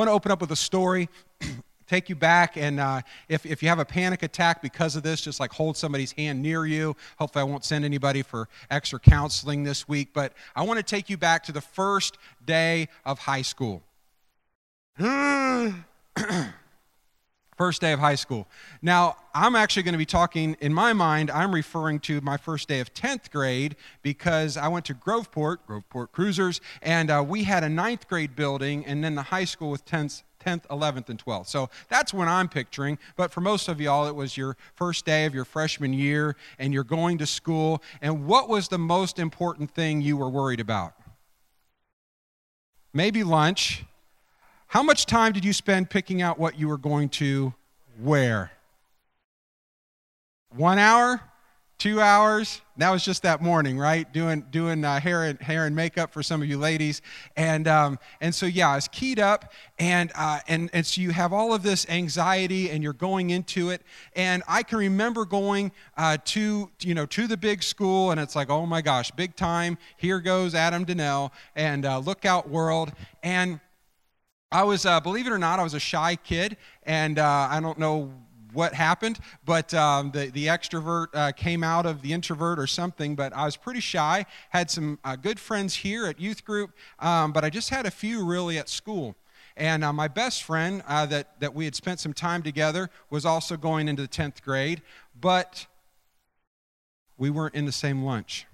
I want to open up with a story, take you back, and uh, if, if you have a panic attack because of this, just like hold somebody's hand near you. Hopefully, I won't send anybody for extra counseling this week, but I want to take you back to the first day of high school. first day of high school. Now, I'm actually going to be talking, in my mind, I'm referring to my first day of 10th grade because I went to Groveport, Groveport Cruisers, and uh, we had a ninth grade building and then the high school with 10th, 10th, 11th, and 12th. So that's what I'm picturing. But for most of y'all, it was your first day of your freshman year and you're going to school. And what was the most important thing you were worried about? Maybe lunch how much time did you spend picking out what you were going to wear? One hour? Two hours? That was just that morning, right? Doing doing uh, hair and hair and makeup for some of you ladies, and um, and so yeah, I was keyed up, and uh, and and so you have all of this anxiety, and you're going into it, and I can remember going uh, to you know to the big school, and it's like oh my gosh, big time! Here goes Adam Donnell, and uh, Lookout World, and I was, uh, believe it or not, I was a shy kid, and uh, I don't know what happened, but um, the, the extrovert uh, came out of the introvert or something, but I was pretty shy. Had some uh, good friends here at youth group, um, but I just had a few really at school. And uh, my best friend uh, that, that we had spent some time together was also going into the 10th grade, but we weren't in the same lunch.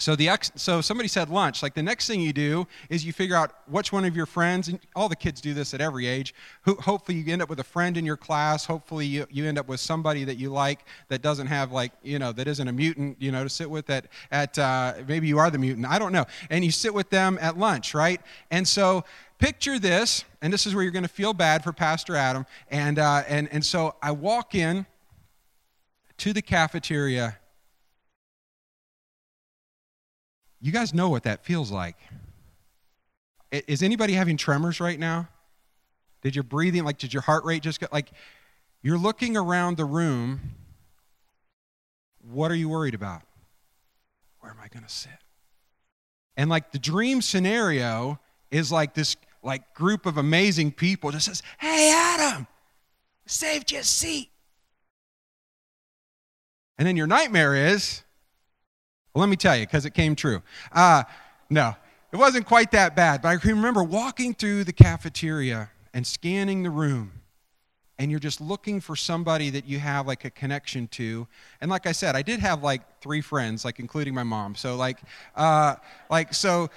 So the ex, so somebody said lunch. Like the next thing you do is you figure out which one of your friends, and all the kids do this at every age. Who, hopefully you end up with a friend in your class. Hopefully you, you end up with somebody that you like that doesn't have like you know that isn't a mutant. You know to sit with at at uh, maybe you are the mutant. I don't know. And you sit with them at lunch, right? And so picture this, and this is where you're going to feel bad for Pastor Adam. And uh, and and so I walk in to the cafeteria You guys know what that feels like. Is anybody having tremors right now? Did your breathing, like, did your heart rate just get, like, you're looking around the room. What are you worried about? Where am I going to sit? And, like, the dream scenario is like this, like, group of amazing people just says, Hey, Adam, saved your seat. And then your nightmare is, well, let me tell you, because it came true. Uh, no, it wasn't quite that bad, but I can remember walking through the cafeteria and scanning the room, and you're just looking for somebody that you have like a connection to. And like I said, I did have like three friends, like including my mom. So like, uh, like so,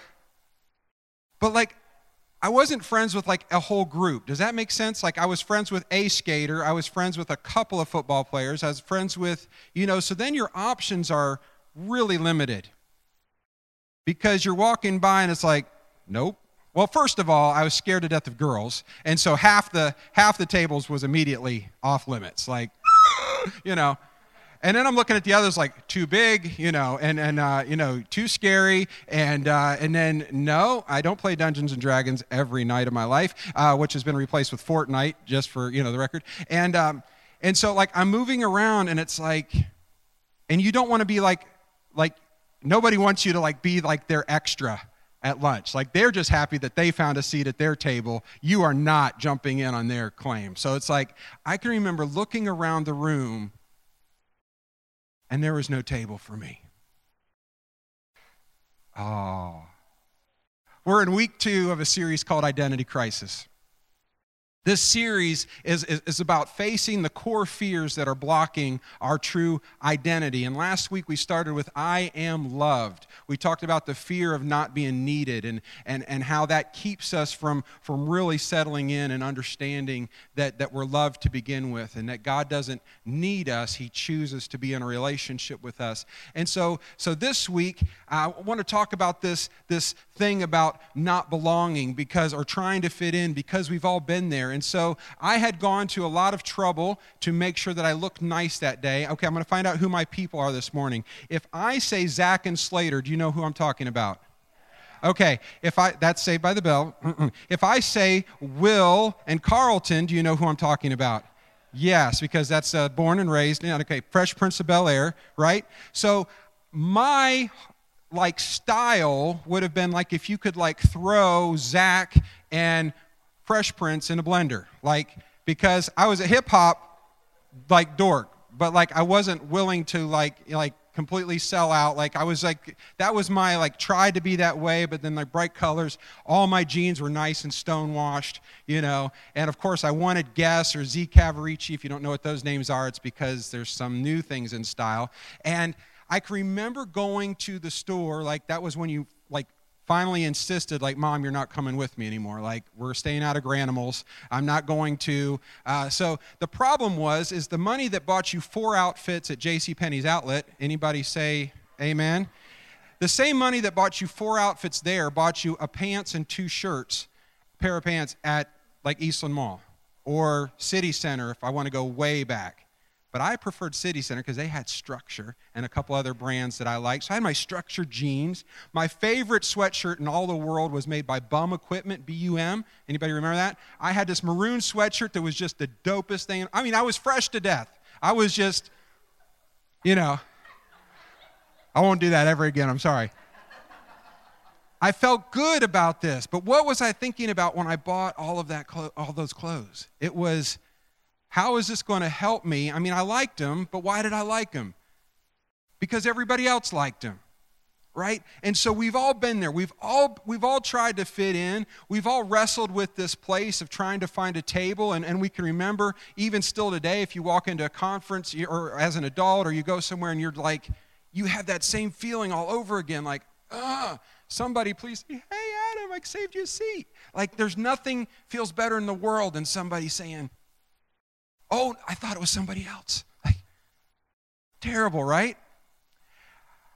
but like I wasn't friends with like a whole group. Does that make sense? Like I was friends with a skater, I was friends with a couple of football players, I was friends with, you know, so then your options are really limited because you're walking by and it's like, nope. Well, first of all, I was scared to death of girls, and so half the half the tables was immediately off limits, like, you know. And then I'm looking at the others like too big, you know, and and uh, you know too scary, and uh, and then no, I don't play Dungeons and Dragons every night of my life, uh, which has been replaced with Fortnite, just for you know the record. And um, and so like I'm moving around, and it's like, and you don't want to be like like nobody wants you to like be like their extra at lunch. Like they're just happy that they found a seat at their table. You are not jumping in on their claim. So it's like I can remember looking around the room and there was no table for me. Oh. We're in week two of a series called Identity Crisis. This series is, is, is, about facing the core fears that are blocking our true identity. And last week we started with I am loved. We talked about the fear of not being needed and, and, and how that keeps us from, from really settling in and understanding that, that we're loved to begin with and that God doesn't need us. He chooses to be in a relationship with us. And so, so this week I want to talk about this, this thing about not belonging because or trying to fit in because we've all been there and so I had gone to a lot of trouble to make sure that I looked nice that day. Okay, I'm going to find out who my people are this morning. If I say Zach and Slater, do you know who I'm talking about? Okay, if I that's Saved by the Bell. If I say Will and Carlton, do you know who I'm talking about? Yes, because that's uh, born and raised. Okay, Fresh Prince of Bel Air, right? So my like style would have been like if you could like throw Zach and Fresh Prince in a blender. Like, because I was a hip hop, like, dork, but like, I wasn't willing to, like, like, completely sell out like i was like that was my like tried to be that way but then like bright colors all my jeans were nice and stonewashed you know and of course i wanted guess or z Cavaricci. if you don't know what those names are it's because there's some new things in style and i can remember going to the store like that was when you like finally insisted like mom you're not coming with me anymore. Like we're staying out of Garanimals i'm not going to uh, so the problem was is the money that bought you four outfits at jc penney's outlet anybody say amen? The same money that bought you four outfits there bought you a pants and two shirts a pair of pants at like eastland mall or city center if i want to go way back but I preferred City Center because they had structure and a couple other brands that I liked. So I had my structure jeans. My favorite sweatshirt in all the world was made by Bum Equipment, B-U-M. Anybody remember that? I had this maroon sweatshirt that was just the dopest thing. I mean, I was fresh to death. I was just, you know, I won't do that ever again. I'm sorry. I felt good about this, but what was I thinking about when I bought all of that, all those clothes? It was how is this going to help me? I mean, I liked him, but why did I like him? Because everybody else liked him. Right? And so we've all been there. We've all we've all tried to fit in. We've all wrestled with this place of trying to find a table. And, and we can remember, even still today, if you walk into a conference or as an adult or you go somewhere and you're like, you have that same feeling all over again, like, ah, somebody please say, hey Adam, I saved you a seat. Like there's nothing feels better in the world than somebody saying, Oh, I thought it was somebody else. Like, terrible, right?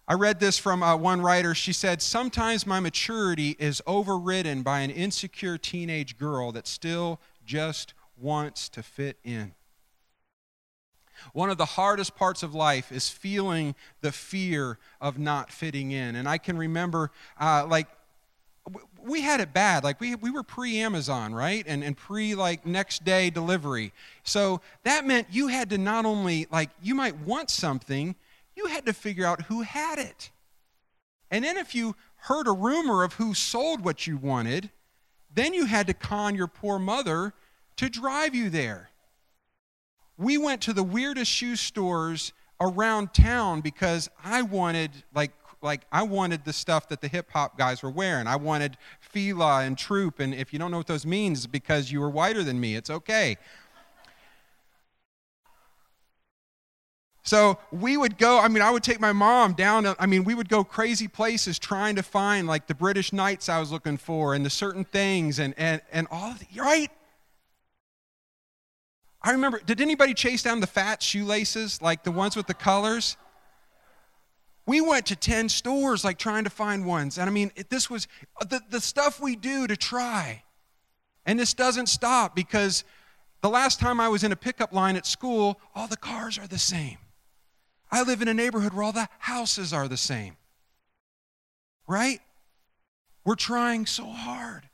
I read this from uh, one writer. She said, Sometimes my maturity is overridden by an insecure teenage girl that still just wants to fit in. One of the hardest parts of life is feeling the fear of not fitting in. And I can remember, uh, like, we had it bad. Like we, we were pre Amazon, right? And, and pre like next day delivery. So that meant you had to not only like you might want something, you had to figure out who had it. And then if you heard a rumor of who sold what you wanted, then you had to con your poor mother to drive you there. We went to the weirdest shoe stores around town because I wanted like like I wanted the stuff that the hip hop guys were wearing. I wanted Fila and Troop, and if you don't know what those means, because you were whiter than me. It's okay. So we would go, I mean, I would take my mom down, I mean, we would go crazy places trying to find like the British Knights I was looking for and the certain things and, and, and all of the, right? I remember, did anybody chase down the fat shoelaces, like the ones with the colors? We went to 10 stores like trying to find ones. And i mean this was uh, the, the stuff we do to try. And this doesn't stop because the last time i was in a pickup line at school all the cars are the same. I live in a neighborhood where all the houses are the same. Right? We're trying so hard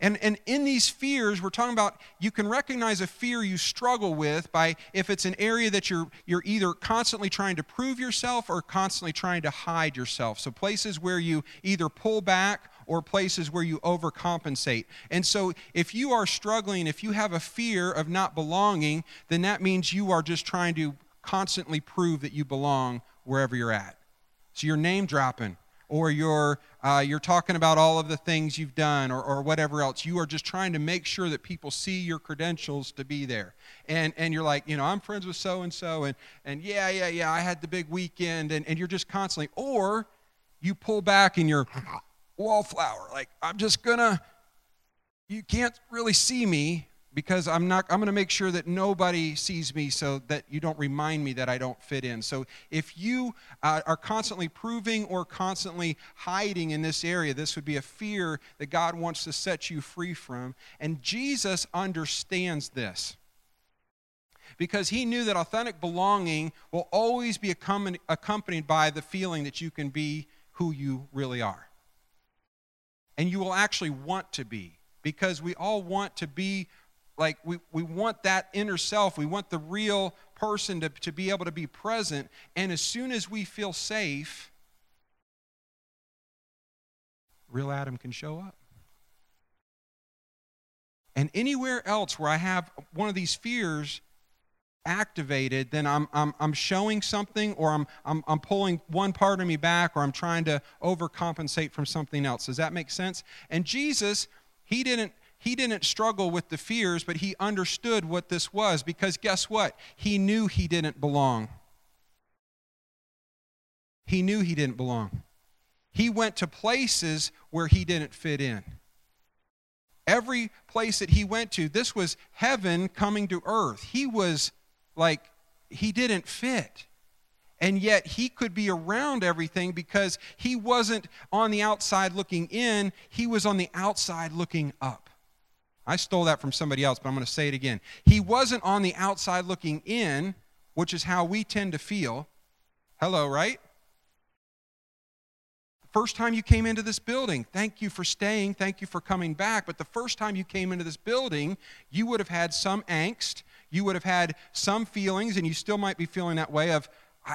and, and in these fears, we're talking about you can recognize a fear you struggle with by if it's an area that you're, you're either constantly trying to prove yourself or constantly trying to hide yourself. So, places where you either pull back or places where you overcompensate. And so, if you are struggling, if you have a fear of not belonging, then that means you are just trying to constantly prove that you belong wherever you're at. So, you're name dropping or you're, uh, you're talking about all of the things you've done or, or whatever else. You are just trying to make sure that people see your credentials to be there. And, and you're like, you know, I'm friends with so and so, and and yeah, yeah, yeah, I had the big weekend, and, and you're just constantly, or you pull back and you're wallflower, like, I'm just gonna, you can't really see me, because I'm not I'm going to make sure that nobody sees me so that you don't remind me that I don't fit in. So if you uh, are constantly proving or constantly hiding in this area, this would be a fear that God wants to set you free from. And Jesus understands this. Because he knew that authentic belonging will always be accompanied by the feeling that you can be who you really are. And you will actually want to be because we all want to be like we, we want that inner self we want the real person to, to be able to be present and as soon as we feel safe real adam can show up And anywhere else where I have one of these fears activated, then I'm, I'm, I'm showing something or I'm, I'm, I'm pulling one part of me back or I'm trying to overcompensate from something else. Does that make sense? And Jesus, he didn't, he didn't struggle with the fears, but he understood what this was because guess what? He knew he didn't belong. He knew he didn't belong. He went to places where he didn't fit in. Every place that he went to, this was heaven coming to earth. He was like, he didn't fit. And yet he could be around everything because he wasn't on the outside looking in, he was on the outside looking up. I stole that from somebody else, but I'm going to say it again. He wasn't on the outside looking in, which is how we tend to feel. Hello, right? First time you came into this building, thank you for staying, thank you for coming back. But the first time you came into this building, you would have had some angst, you would have had some feelings, and you still might be feeling that way of,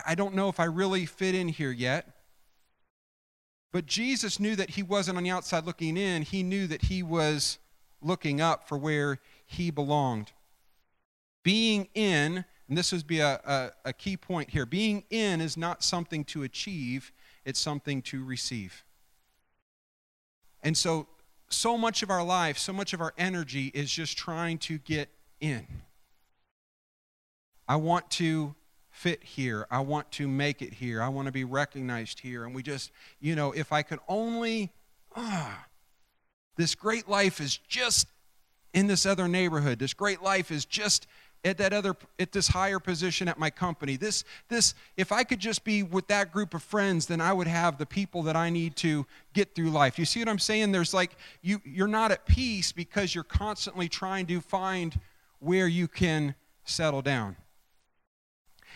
I don't know if I really fit in here yet. But Jesus knew that he wasn't on the outside looking in, he knew that he was looking up for where he belonged. Being in, and this would be a, a, a, key point here being in is not something to achieve, it's something to receive. And so, so much of our life, so much of our energy is just trying to get in. I want to fit here. I want to make it here. I want to be recognized here. And we just, you know, if I could only, ah, this great life is just in this other neighborhood. This great life is just at that other at this higher position at my company. This this if I could just be with that group of friends, then I would have the people that I need to get through life. You see what I'm saying? There's like you you're not at peace because you're constantly trying to find where you can settle down.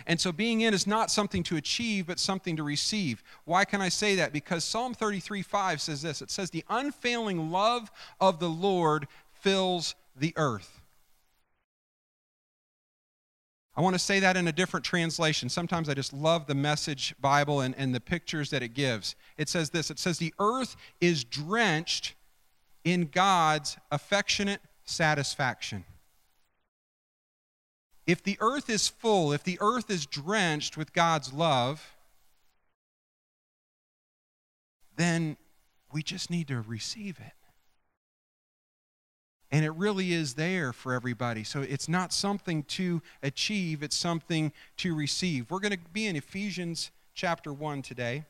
And so being in is not something to achieve, but something to receive. Why can I say that? Because Psalm 33 5 says this it says, The unfailing love of the Lord fills the earth. I want to say that in a different translation. Sometimes I just love the message Bible and, and the pictures that it gives. It says this it says, The earth is drenched in God's affectionate satisfaction. If the earth is full, if the earth is drenched with God's love, then we just need to receive it. And it really is there for everybody. So it's not something to achieve, it's something to receive. We're going to be in Ephesians chapter 1 today.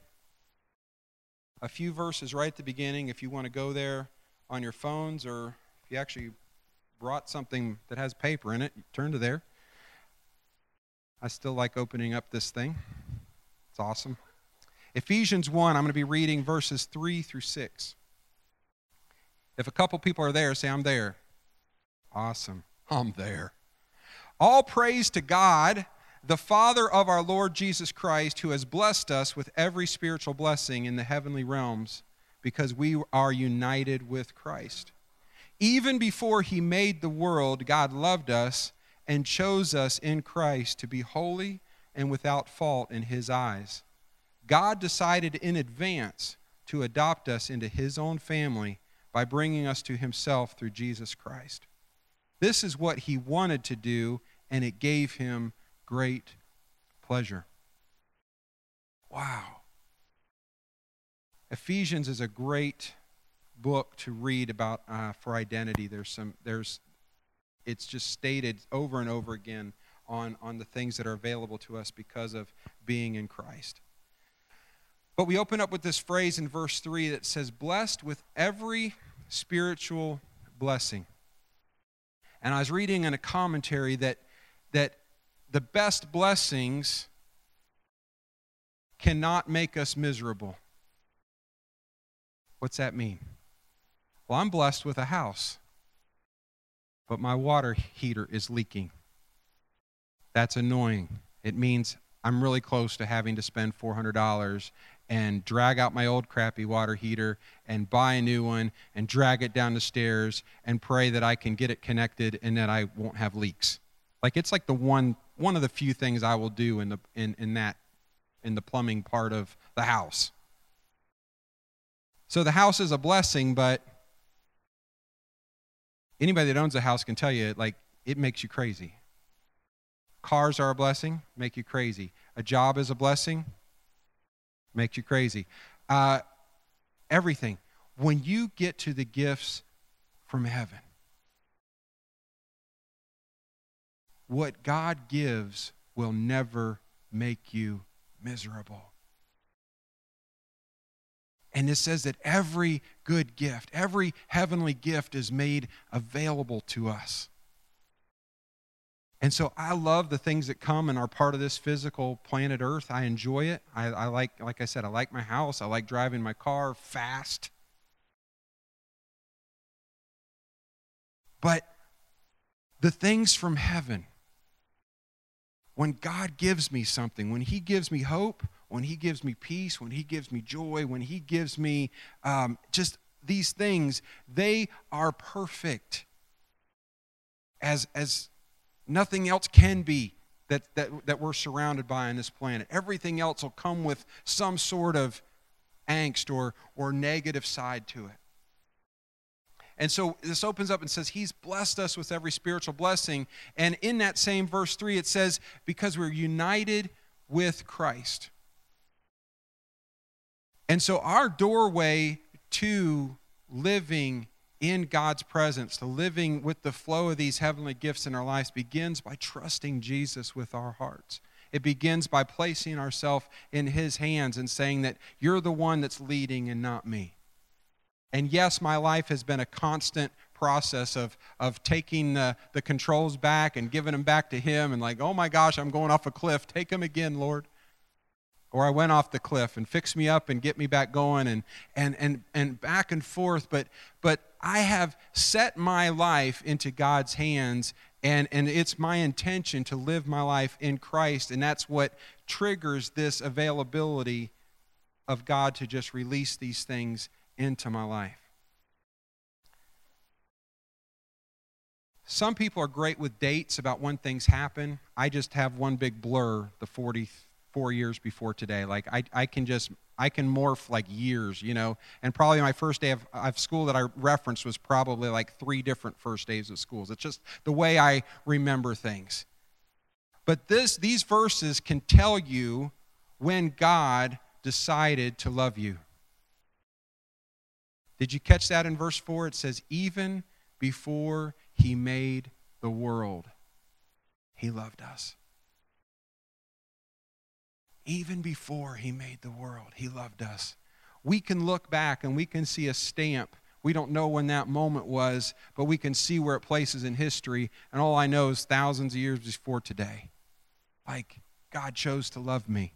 A few verses right at the beginning, if you want to go there on your phones or if you actually brought something that has paper in it, turn to there. I still like opening up this thing. It's awesome. Ephesians 1, I'm going to be reading verses 3 through 6. If a couple people are there, say, I'm there. Awesome. I'm there. All praise to God, the Father of our Lord Jesus Christ, who has blessed us with every spiritual blessing in the heavenly realms because we are united with Christ. Even before he made the world, God loved us and chose us in Christ to be holy and without fault in His eyes. God decided in advance to adopt us into His own family by bringing us to Himself through Jesus Christ. This is what He wanted to do, and it gave Him great pleasure. Wow. Ephesians is a great book to read about uh, for identity. There's some there's it's just stated over and over again on, on the things that are available to us because of being in Christ. But we open up with this phrase in verse 3 that says, Blessed with every spiritual blessing. And I was reading in a commentary that, that the best blessings cannot make us miserable. What's that mean? Well, I'm blessed with a house but my water heater is leaking. That's annoying. It means I'm really close to having to spend $400 and drag out my old crappy water heater and buy a new one and drag it down the stairs and pray that I can get it connected and that I won't have leaks. Like it's like the one one of the few things I will do in the in, in that in the plumbing part of the house. So the house is a blessing, but Anybody that owns a house can tell you, like, it makes you crazy. Cars are a blessing, make you crazy. A job is a blessing, makes you crazy. Uh, everything. When you get to the gifts from heaven, what God gives will never make you miserable. And it says that every good gift, every heavenly gift is made available to us. And so I love the things that come and are part of this physical planet Earth. I enjoy it. I, I, like, like I said, I like my house. I like driving my car fast. But the things from heaven, when God gives me something, when He gives me hope, when He gives me peace, when He gives me joy, when He gives me um, just these things, they are perfect. As, as nothing else can be that, that, that we're surrounded by on this planet. Everything else will come with some sort of angst or, or negative side to it. And so this opens up and says, He's blessed us with every spiritual blessing. And in that same verse 3, it says, Because we're united with Christ. And so, our doorway to living in God's presence, to living with the flow of these heavenly gifts in our lives, begins by trusting Jesus with our hearts. It begins by placing ourselves in His hands and saying that you're the one that's leading and not me. And yes, my life has been a constant process of, of taking the, the controls back and giving them back to Him and like, oh my gosh, I'm going off a cliff. Take them again, Lord or I went off the cliff and fix me up and get me back going and and and and back and forth but but I have set my life into God's hands and and it's my intention to live my life in Christ and that's what triggers this availability of God to just release these things into my life. Some people are great with dates about when things happen. I just have one big blur, the 40th four years before today. Like I, I can just I can morph like years, you know. And probably my first day of, of school that I referenced was probably like three different first days of schools. It's just the way I remember things. But this these verses can tell you when God decided to love you. Did you catch that in verse 4? It says, even before he made the world, he loved us. Even before he made the world, he loved us. We can look back and we can see a stamp. We don't know when that moment was, but we can see where it places in history. And all I know is thousands of years before today. Like, God chose to love me.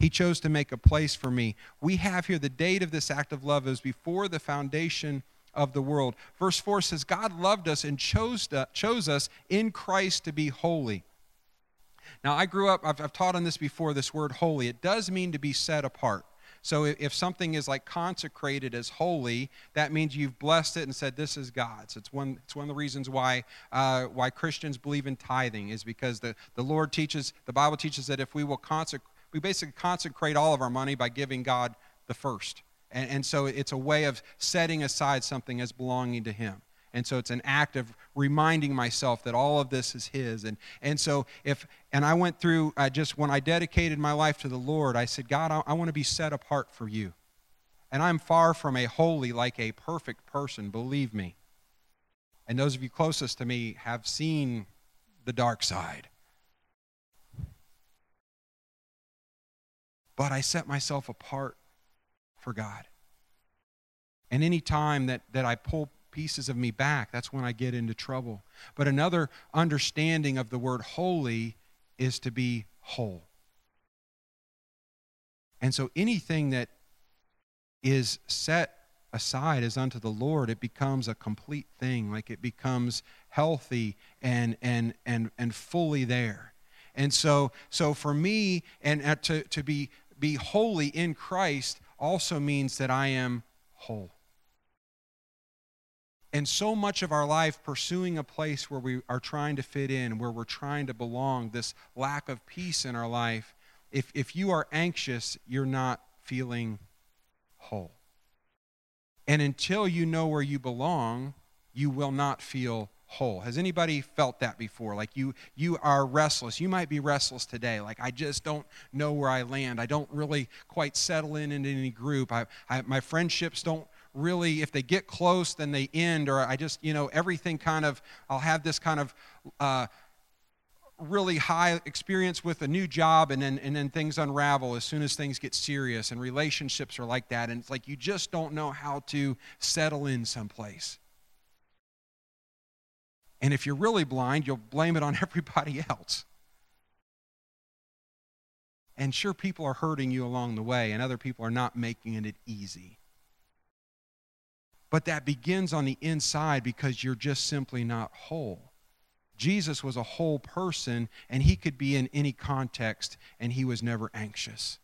He chose to make a place for me. We have here the date of this act of love is before the foundation of the world. Verse 4 says, God loved us and chose, to, chose us in Christ to be holy. Now, I grew up, I've, I've taught on this before, this word holy. It does mean to be set apart. So if something is like consecrated as holy, that means you've blessed it and said this is God's. It's one. It's one of the reasons why uh, why Christians believe in tithing is because the the Lord teaches the Bible teaches that if we will consecrate, we basically consecrate all of our money by giving God the first, and, and so it's a way of setting aside something as belonging to Him. And so it's an act of reminding myself that all of this is His. And, and so if, and I went through, I just, when I dedicated my life to the Lord, I said, God, I, I want to be set apart for you. And I'm far from a holy, like a perfect person, believe me. And those of you closest to me have seen the dark side. But I set myself apart for God. And any time that, that I pull pieces of me back, that's when I get into trouble. But another understanding of the word holy is to be whole. And so anything that is set aside as unto the Lord, it becomes a complete thing, like it becomes healthy and and and and fully there. And so so for me and to to be be holy in Christ also means that I am whole and so much of our life pursuing a place where we are trying to fit in, where we're trying to belong, this lack of peace in our life, if, if you are anxious, you're not feeling whole. And until you know where you belong, you will not feel whole. Has anybody felt that before? Like you you are restless. You might be restless today. Like I just don't know where I land. I don't really quite settle in into any group. I, I my friendships don't really if they get close then they end or I just you know everything kind of I'll have this kind of uh, really high experience with a new job and then and then things unravel as soon as things get serious and relationships are like that and it's like you just don't know how to settle in someplace and if you're really blind, you'll blame it on everybody else. And sure, people are hurting you along the way, and other people are not making it easy. But that begins on the inside because you're just simply not whole. Jesus was a whole person, and he could be in any context, and he was never anxious.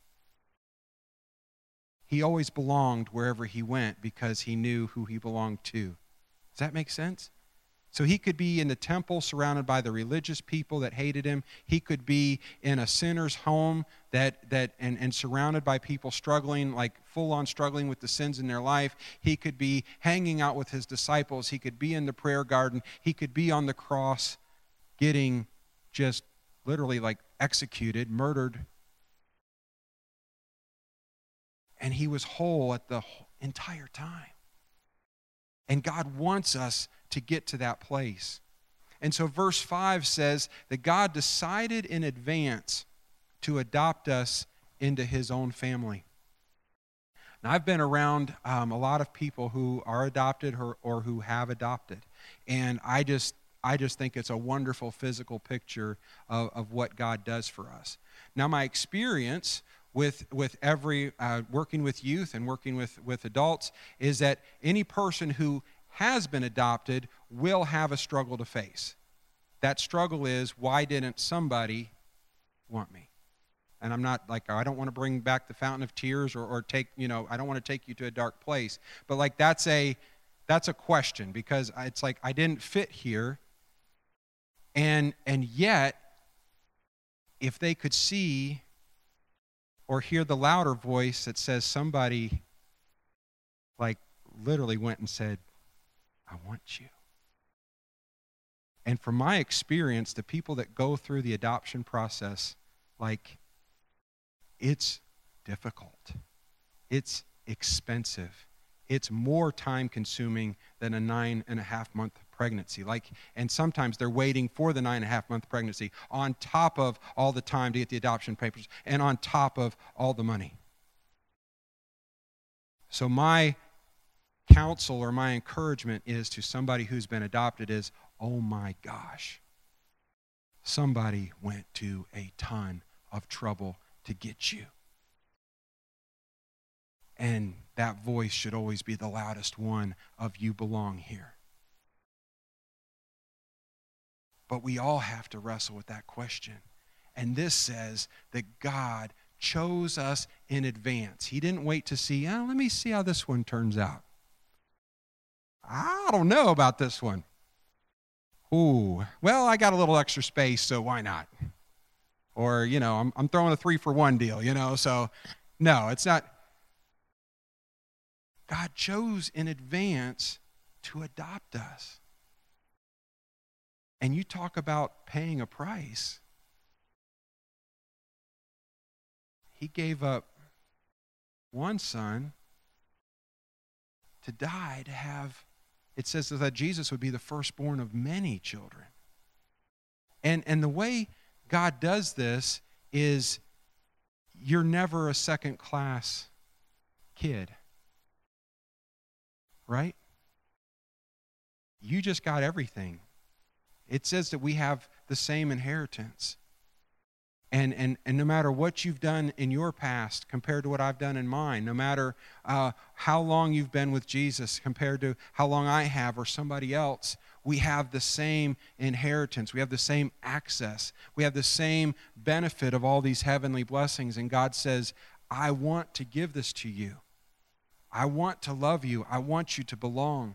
He always belonged wherever he went because he knew who he belonged to. Does that make sense? So he could be in the temple surrounded by the religious people that hated him. He could be in a sinner's home that, that and, and surrounded by people struggling, like full on struggling with the sins in their life. He could be hanging out with his disciples. He could be in the prayer garden. He could be on the cross getting just literally like executed, murdered. And he was whole at the entire time. And God wants us to get to that place. And so, verse 5 says that God decided in advance to adopt us into his own family. Now, I've been around um, a lot of people who are adopted or, or who have adopted. And I just, I just think it's a wonderful physical picture of, of what God does for us. Now, my experience with, with every uh, working with youth and working with, with adults is that any person who has been adopted will have a struggle to face. That struggle is why didn't somebody want me? And I'm not like, I don't want to bring back the fountain of tears or, or take, you know, I don't want to take you to a dark place. But like, that's a, that's a question because it's like, I didn't fit here. And, and yet, if they could see or hear the louder voice that says somebody like literally went and said I want you. And from my experience, the people that go through the adoption process, like, it's difficult. It's expensive. It's more time consuming than a nine and a half month pregnancy. Like, and sometimes they're waiting for the nine and a half month pregnancy on top of all the time to get the adoption papers and on top of all the money. So my counsel or my encouragement is to somebody who's been adopted is, oh my gosh, somebody went to a ton of trouble to get you. And that voice should always be the loudest one of you belong here. But we all have to wrestle with that question. And this says that God chose us in advance. He didn't wait to see, oh, let me see how this one turns out. I don't know about this one. Ooh, well, I got a little extra space, so why not? Or, you know, I'm, I'm throwing a three for one deal, you know, so no, it's not. God chose in advance to adopt us. And you talk about paying a price. He gave up one son to die to have it says that Jesus would be the firstborn of many children. And, and the way God does this is you're never a second class kid, right? You just got everything. It says that we have the same inheritance. And, and, and no matter what you've done in your past compared to what I've done in mine, no matter uh, how long you've been with Jesus compared to how long I have or somebody else, we have the same inheritance. We have the same access. We have the same benefit of all these heavenly blessings. And God says, I want to give this to you. I want to love you. I want you to belong.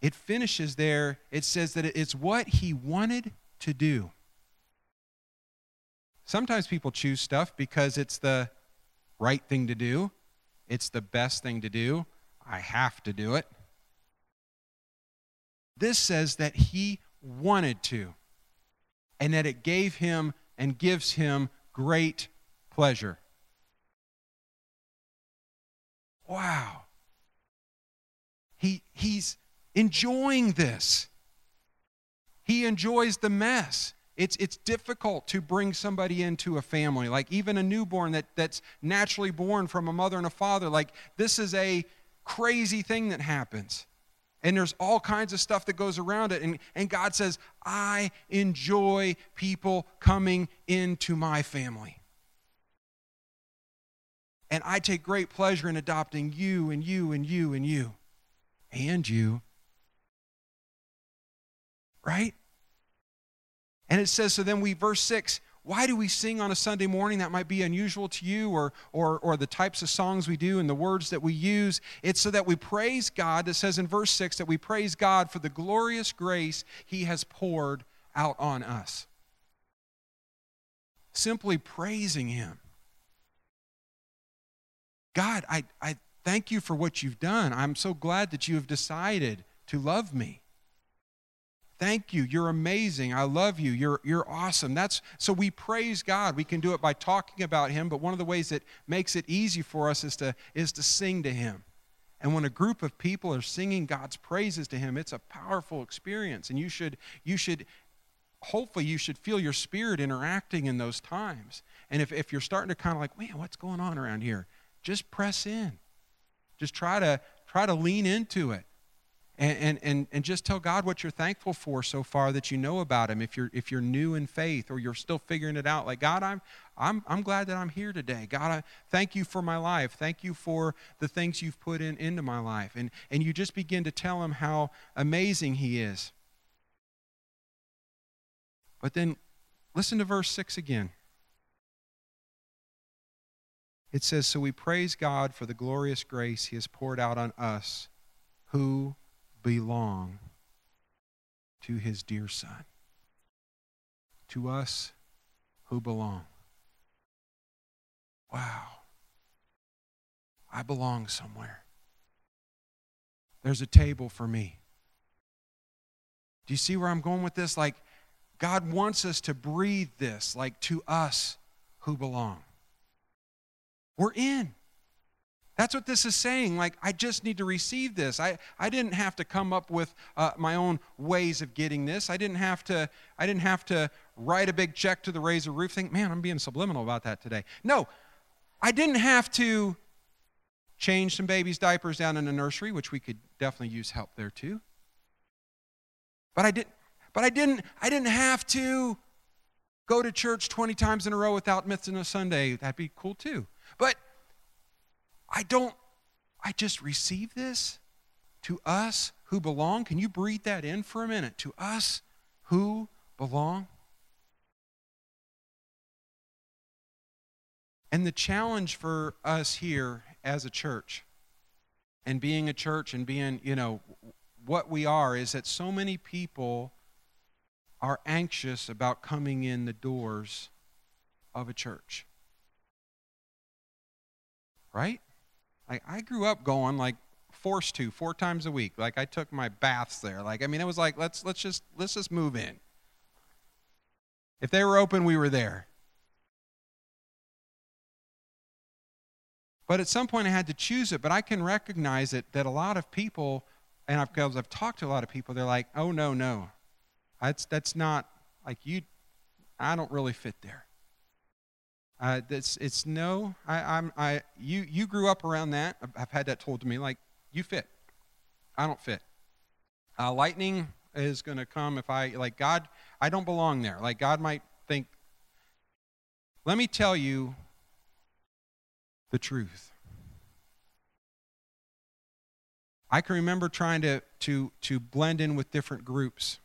It finishes there. It says that it's what He wanted to do. Sometimes people choose stuff because it's the right thing to do, it's the best thing to do. I have to do it. This says that he wanted to, and that it gave him and gives him great pleasure. Wow. He, he's enjoying this. He enjoys the mess. It's, it's difficult to bring somebody into a family, like even a newborn that, that's naturally born from a mother and a father. Like, this is a crazy thing that happens. And there's all kinds of stuff that goes around it. And, and God says, I enjoy people coming into my family. And I take great pleasure in adopting you and you and you and you and you. Right? And it says, so then we, verse 6, why do we sing on a Sunday morning? That might be unusual to you, or, or, or the types of songs we do and the words that we use. It's so that we praise God. That says in verse 6 that we praise God for the glorious grace He has poured out on us. Simply praising Him. God, I, I thank you for what you've done. I'm so glad that you have decided to love me. Thank you. You're amazing. I love you. You're, you're awesome. That's so we praise God. We can do it by talking about him, but one of the ways that makes it easy for us is to is to sing to him. And when a group of people are singing God's praises to him, it's a powerful experience. And you should you should hopefully you should feel your spirit interacting in those times. And if, if you're starting to kind of like, man, what's going on around here? Just press in. Just try to try to lean into it and, and, and, and just tell God what you're thankful for so far that you know about Him. If you're, if you're new in faith or you're still figuring it out, like, God, I'm, I'm, I'm glad that I'm here today. God, I thank you for my life. Thank you for the things you've put in, into my life. And, and you just begin to tell Him how amazing He is. But then listen to verse 6 again. It says, So we praise God for the glorious grace He has poured out on us who belong to his dear Son. To us who belong. Wow. I belong somewhere. There's a table for me. Do you see where I'm going with this? Like, God wants us to breathe this, like to us who belong. We're in. That's what this is saying. Like, I just need to receive this. I, I didn't have to come up with uh, my own ways of getting this. I didn't have to, I didn't have to write a big check to the razor roof thing. Man, I'm being subliminal about that today. No, I didn't have to change some babies' diapers down in the nursery, which we could definitely use help there too. But I didn't, but I didn't, I didn't have to go to church 20 times in a row without missing a Sunday. That'd be cool too. But I don't, I just receive this to us who belong. Can you breathe that in for a minute? To us who belong. And the challenge for us here as a church and being a church and being, you know, what we are is that so many people are anxious about coming in the doors of a church. Right? Like I grew up going like forced to four times a week. Like I took my baths there. Like I mean, it was like let's let's just let's just move in. If they were open, we were there. But at some point, I had to choose it. But I can recognize it that a lot of people, and I've, I've talked to a lot of people, they're like, "Oh no, no, that's that's not like you. I don't really fit there." Uh, it's, it's no, I, I'm, I, you, you grew up around that. I've had that told to me, like, you fit. I don't fit. Uh, lightning is going to come if I, like, God, I don't belong there. Like, God might think, let me tell you the truth. I can remember trying to, to, to blend in with different groups.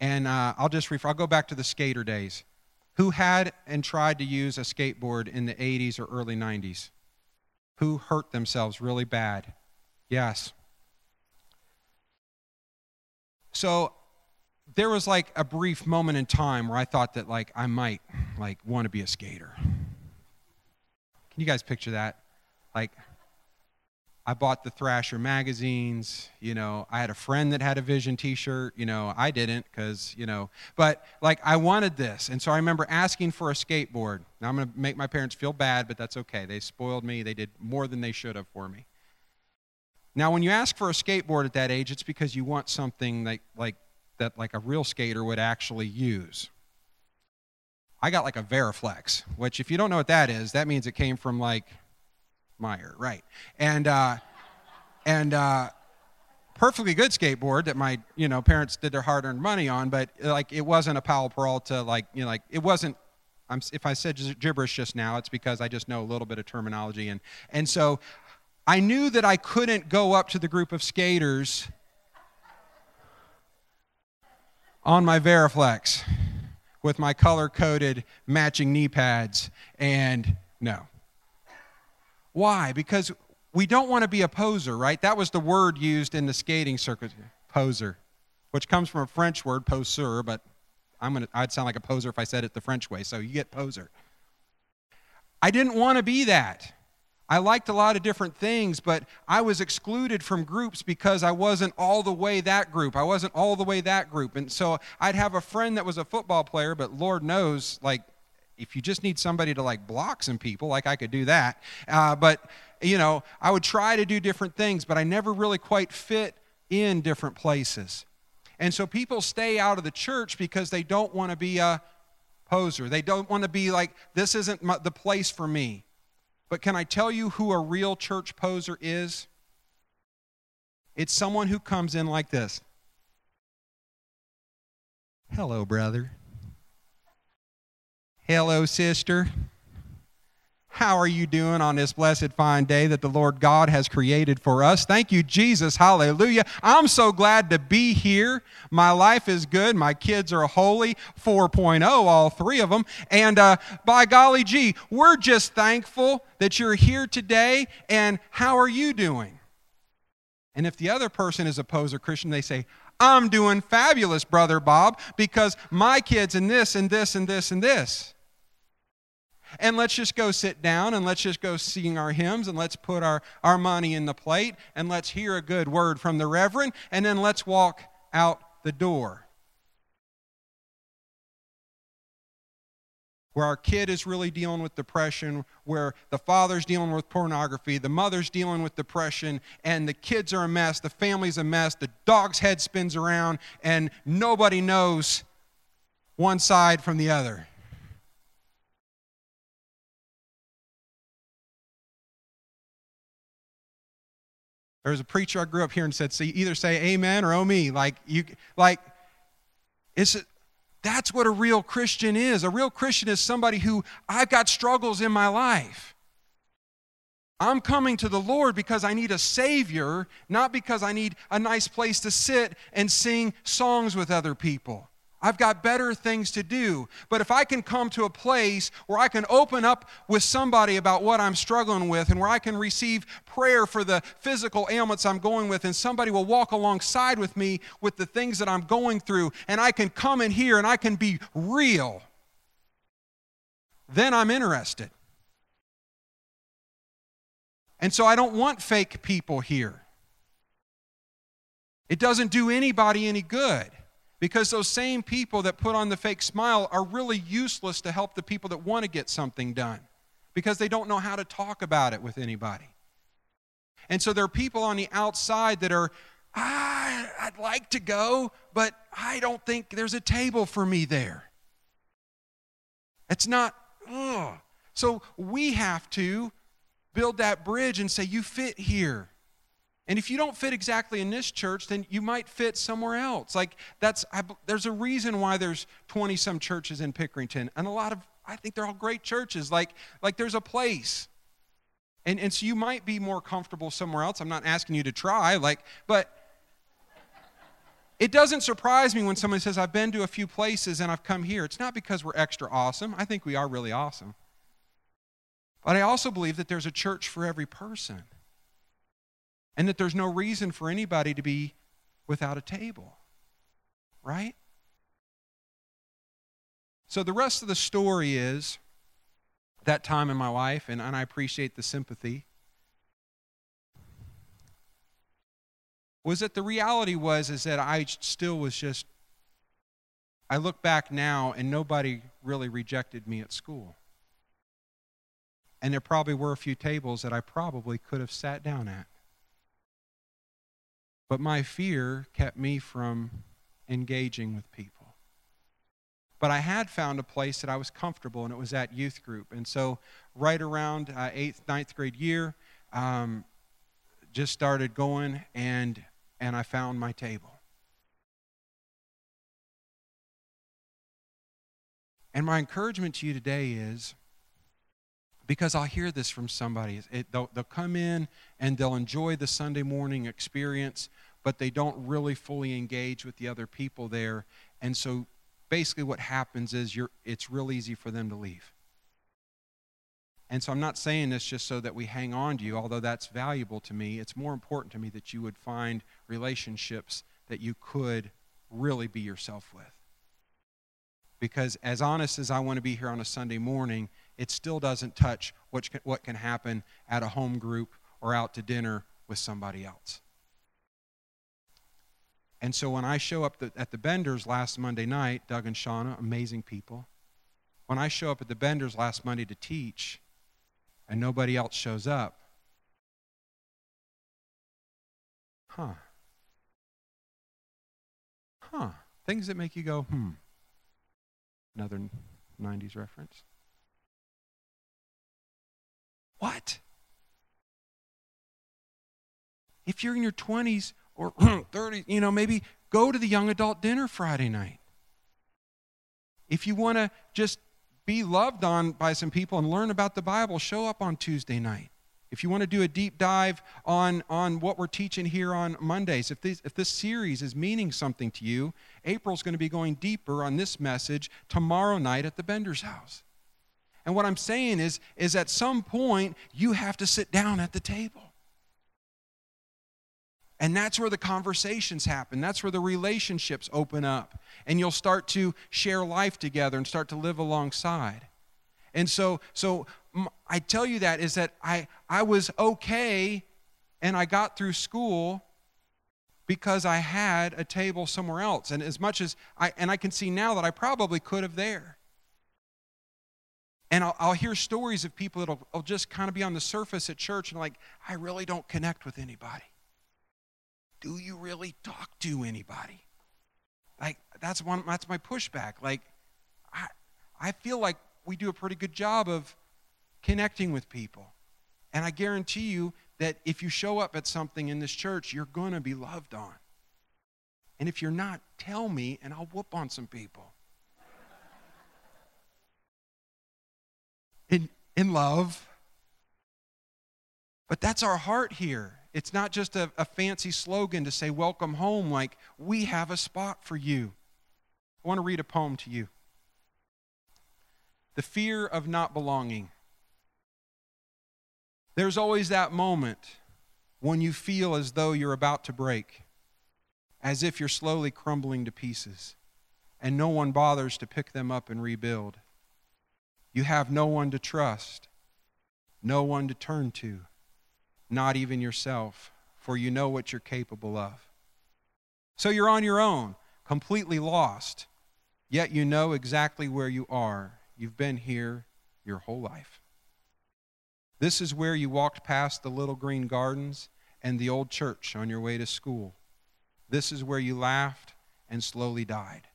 And uh, I'll just refer, I'll go back to the skater days who had and tried to use a skateboard in the 80s or early 90s? Who hurt themselves really bad? Yes. So there was like a brief moment in time where I thought that like I might like want to be a skater. Can you guys picture that? Like I bought the Thrasher magazines. You know, I had a friend that had a Vision t shirt. You know, I didn't because, you know, but like I wanted this. And so I remember asking for a skateboard. Now I'm going to make my parents feel bad, but that's okay. They spoiled me, they did more than they should have for me. Now, when you ask for a skateboard at that age, it's because you want something like, like that like a real skater would actually use. I got like a Veriflex, which if you don't know what that is, that means it came from like Meyer, right? And uh, and uh, perfectly good skateboard that my you know parents did their hard-earned money on, but like it wasn't a Powell Peralta like you know like it wasn't. I'm, if I said gibberish just now, it's because I just know a little bit of terminology, and and so I knew that I couldn't go up to the group of skaters on my Variflex with my color-coded matching knee pads, and no. Why? Because we don't want to be a poser, right? That was the word used in the skating circuit, poser, which comes from a French word, poseur, but I'm gonna, I'd sound like a poser if I said it the French way, so you get poser. I didn't want to be that. I liked a lot of different things, but I was excluded from groups because I wasn't all the way that group. I wasn't all the way that group. And so I'd have a friend that was a football player, but Lord knows, like, if you just need somebody to like block some people, like I could do that. Uh, but, you know, I would try to do different things, but I never really quite fit in different places. And so people stay out of the church because they don't want to be a poser. They don't want to be like, this isn't my, the place for me. But can I tell you who a real church poser is? It's someone who comes in like this Hello, brother. Hello, sister. How are you doing on this blessed fine day that the Lord God has created for us? Thank you, Jesus. Hallelujah. I'm so glad to be here. My life is good. My kids are holy, 4.0, all three of them. And uh, by golly gee, we're just thankful that you're here today. And how are you doing? And if the other person is a poser Christian, they say, I'm doing fabulous, Brother Bob, because my kids and this and this and this and this and let's just go sit down and let's just go sing our hymns and let's put our, our money in the plate and let's hear a good word from the reverend and then let's walk out the door. Where our kid is really dealing with depression, where the father's dealing with pornography, the mother's dealing with depression, and the kids are a mess, the family's a mess, the dog's head spins around, and nobody knows one side from the other. There was a preacher I grew up here and said, "See, either say Amen or Oh me." Like you, like it's that's what a real Christian is. A real Christian is somebody who I've got struggles in my life. I'm coming to the Lord because I need a Savior, not because I need a nice place to sit and sing songs with other people. I've got better things to do. But if I can come to a place where I can open up with somebody about what I'm struggling with and where I can receive prayer for the physical ailments I'm going with, and somebody will walk alongside with me with the things that I'm going through, and I can come in here and I can be real, then I'm interested. And so I don't want fake people here. It doesn't do anybody any good. Because those same people that put on the fake smile are really useless to help the people that want to get something done because they don't know how to talk about it with anybody. And so there are people on the outside that are, ah, I'd like to go, but I don't think there's a table for me there. It's not, ugh. So we have to build that bridge and say, You fit here. And if you don't fit exactly in this church, then you might fit somewhere else. Like that's I, there's a reason why there's 20 some churches in Pickerington, and a lot of I think they're all great churches. Like like there's a place. And and so you might be more comfortable somewhere else. I'm not asking you to try, like, but it doesn't surprise me when someone says, I've been to a few places and I've come here. It's not because we're extra awesome. I think we are really awesome. But I also believe that there's a church for every person and that there's no reason for anybody to be without a table. Right? So the rest of the story is that time in my life, and, and I appreciate the sympathy. was that the reality was is that I still was just I look back now and nobody really rejected me at school. And there probably were a few tables that I probably could have sat down at. But my fear kept me from engaging with people. But I had found a place that I was comfortable, and it was at youth group. And so, right around uh, eighth, ninth grade year, um, just started going, and and I found my table. And my encouragement to you today is because I'll hear this from somebody. It, they'll, they'll come in and they'll enjoy the Sunday morning experience, but they don't really fully engage with the other people there. And so basically, what happens is you're, it's real easy for them to leave. And so I'm not saying this just so that we hang on to you, although that's valuable to me. It's more important to me that you would find relationships that you could really be yourself with. Because as honest as I want to be here on a Sunday morning, it still doesn't touch what can, what can happen at a home group or out to dinner with somebody else. And so when I show up the, at the Benders last Monday night, Doug and Shauna, amazing people. When I show up at the Benders last Monday to teach and nobody else shows up, huh. Huh. Things that make you go, hmm. Another 90s reference. What? If you're in your 20s or 30s, you know, maybe go to the young adult dinner Friday night. If you want to just be loved on by some people and learn about the Bible, show up on Tuesday night. If you want to do a deep dive on, on what we're teaching here on Mondays, if this, if this series is meaning something to you, April's going to be going deeper on this message tomorrow night at the Bender's house. And what I'm saying is, is at some point, you have to sit down at the table. And that's where the conversations happen. That's where the relationships open up. And you'll start to share life together and start to live alongside. And so, so I tell you that is that I, I was okay and I got through school because I had a table somewhere else. And as much as I, and I can see now that I probably could have there. And I'll, I'll hear stories of people that'll just kind of be on the surface at church and like, I really don't connect with anybody. Do you really talk to anybody? Like, that's one, that's my pushback. Like, I, I feel like we do a pretty good job of connecting with people. And I guarantee you that if you show up at something in this church, you're going to be loved on. And if you're not, tell me and I'll whoop on some people. In, in love. But that's our heart here. It's not just a, a fancy slogan to say, Welcome home, like, we have a spot for you. I want to read a poem to you. The fear of not belonging. There's always that moment when you feel as though you're about to break, as if you're slowly crumbling to pieces, and no one bothers to pick them up and rebuild. You have no one to trust, no one to turn to, not even yourself, for you know what you're capable of. So you're on your own, completely lost, yet you know exactly where you are. You've been here your whole life. This is where you walked past the little green gardens and the old church on your way to school. This is where you laughed and slowly died.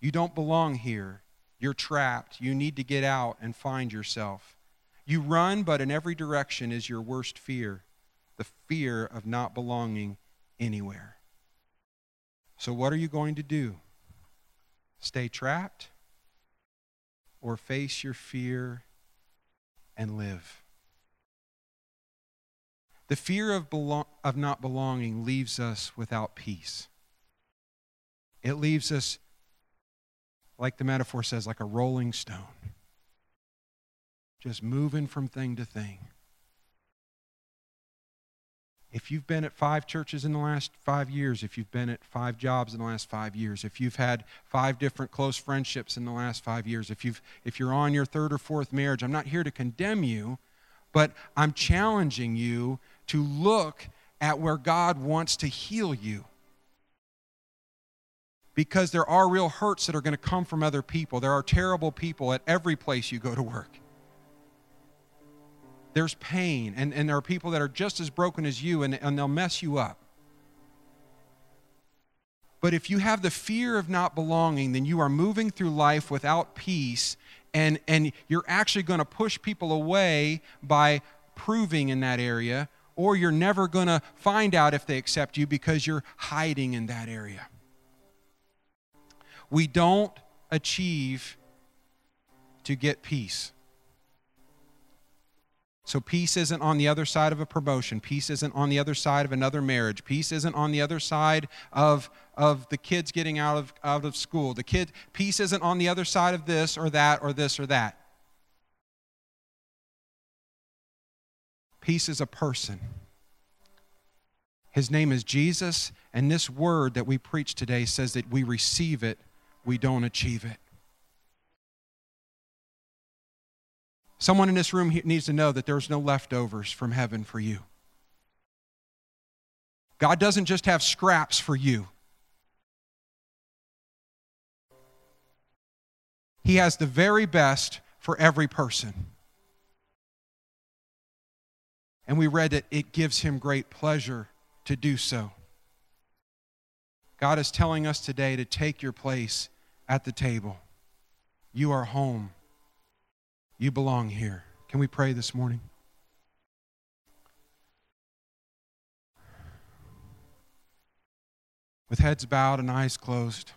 You don't belong here. You're trapped. You need to get out and find yourself. You run, but in every direction is your worst fear the fear of not belonging anywhere. So, what are you going to do? Stay trapped or face your fear and live? The fear of, belong- of not belonging leaves us without peace. It leaves us like the metaphor says, like a rolling stone, just moving from thing to thing. If you've been at five churches in the last five years, if you've been at five jobs in the last five years, if you've had five different close friendships in the last five years, if, you've, if you're on your third or fourth marriage, I'm not here to condemn you, but I'm challenging you to look at where God wants to heal you. Because there are real hurts that are going to come from other people. There are terrible people at every place you go to work. There's pain, and, and there are people that are just as broken as you, and, and they'll mess you up. But if you have the fear of not belonging, then you are moving through life without peace, and, and you're actually going to push people away by proving in that area, or you're never going to find out if they accept you because you're hiding in that area. We don't achieve to get peace. So, peace isn't on the other side of a promotion. Peace isn't on the other side of another marriage. Peace isn't on the other side of, of the kids getting out of, out of school. The kid, peace isn't on the other side of this or that or this or that. Peace is a person. His name is Jesus, and this word that we preach today says that we receive it, we don't achieve it. Someone in this room needs to know that there's no leftovers from heaven for you. God doesn't just have scraps for you, He has the very best for every person. And we read that it gives Him great pleasure to do so. God is telling us today to take your place at the table. You are home. You belong here. Can we pray this morning? With heads bowed and eyes closed.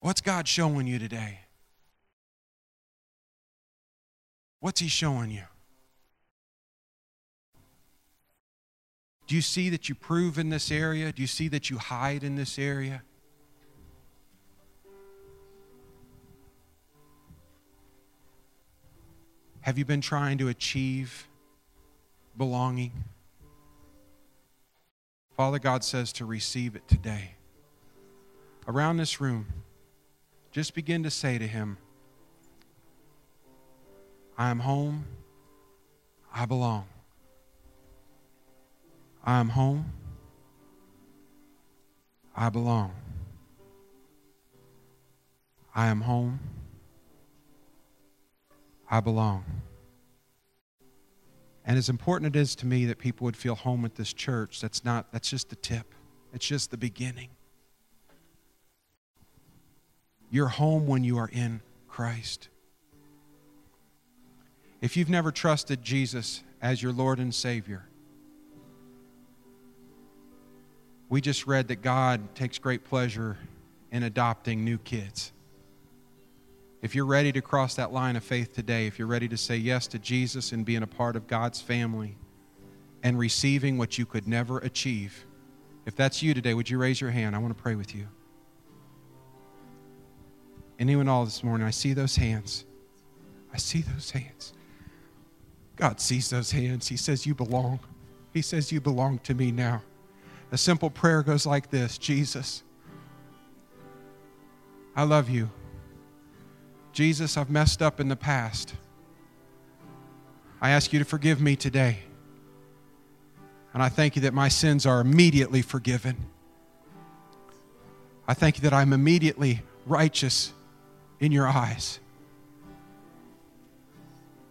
What's God showing you today? What's He showing you? Do you see that you prove in this area? Do you see that you hide in this area? Have you been trying to achieve belonging? Father God says to receive it today. Around this room, just begin to say to Him, I am home. I belong. I am home. I belong. I am home. I belong. And as important it is to me that people would feel home at this church, that's not that's just the tip. It's just the beginning. You're home when you are in Christ. If you've never trusted Jesus as your Lord and Savior, we just read that God takes great pleasure in adopting new kids. If you're ready to cross that line of faith today, if you're ready to say yes to Jesus and being a part of God's family and receiving what you could never achieve, if that's you today, would you raise your hand? I want to pray with you. Anyone all this morning, I see those hands. I see those hands. God sees those hands. He says, You belong. He says, You belong to me now. A simple prayer goes like this Jesus, I love you. Jesus, I've messed up in the past. I ask you to forgive me today. And I thank you that my sins are immediately forgiven. I thank you that I'm immediately righteous in your eyes.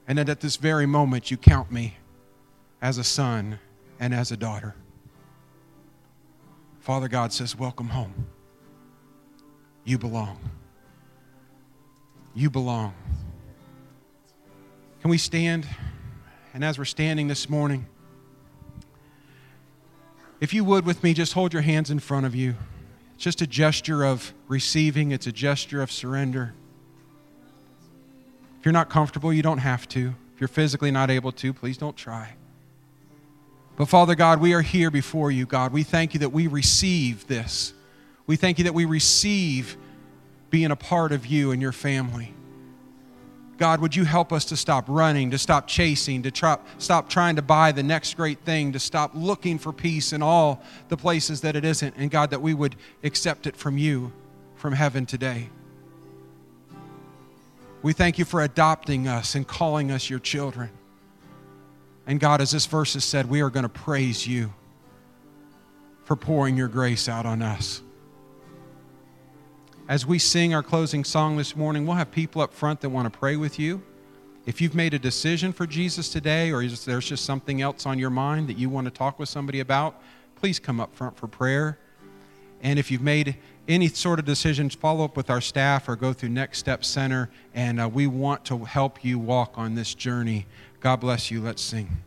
And that at this very moment you count me as a son and as a daughter. Father God says, Welcome home. You belong. You belong. Can we stand? And as we're standing this morning, if you would with me, just hold your hands in front of you. It's just a gesture of receiving, it's a gesture of surrender. If you're not comfortable, you don't have to. If you're physically not able to, please don't try. But Father God, we are here before you, God. We thank you that we receive this. We thank you that we receive being a part of you and your family. God, would you help us to stop running, to stop chasing, to try, stop trying to buy the next great thing, to stop looking for peace in all the places that it isn't, and God, that we would accept it from you, from heaven today. We thank you for adopting us and calling us your children. And God, as this verse has said, we are going to praise you for pouring your grace out on us. As we sing our closing song this morning, we'll have people up front that want to pray with you. If you've made a decision for Jesus today, or there's just something else on your mind that you want to talk with somebody about, please come up front for prayer. And if you've made any sort of decisions, follow up with our staff or go through Next Step Center. And uh, we want to help you walk on this journey. God bless you. Let's sing.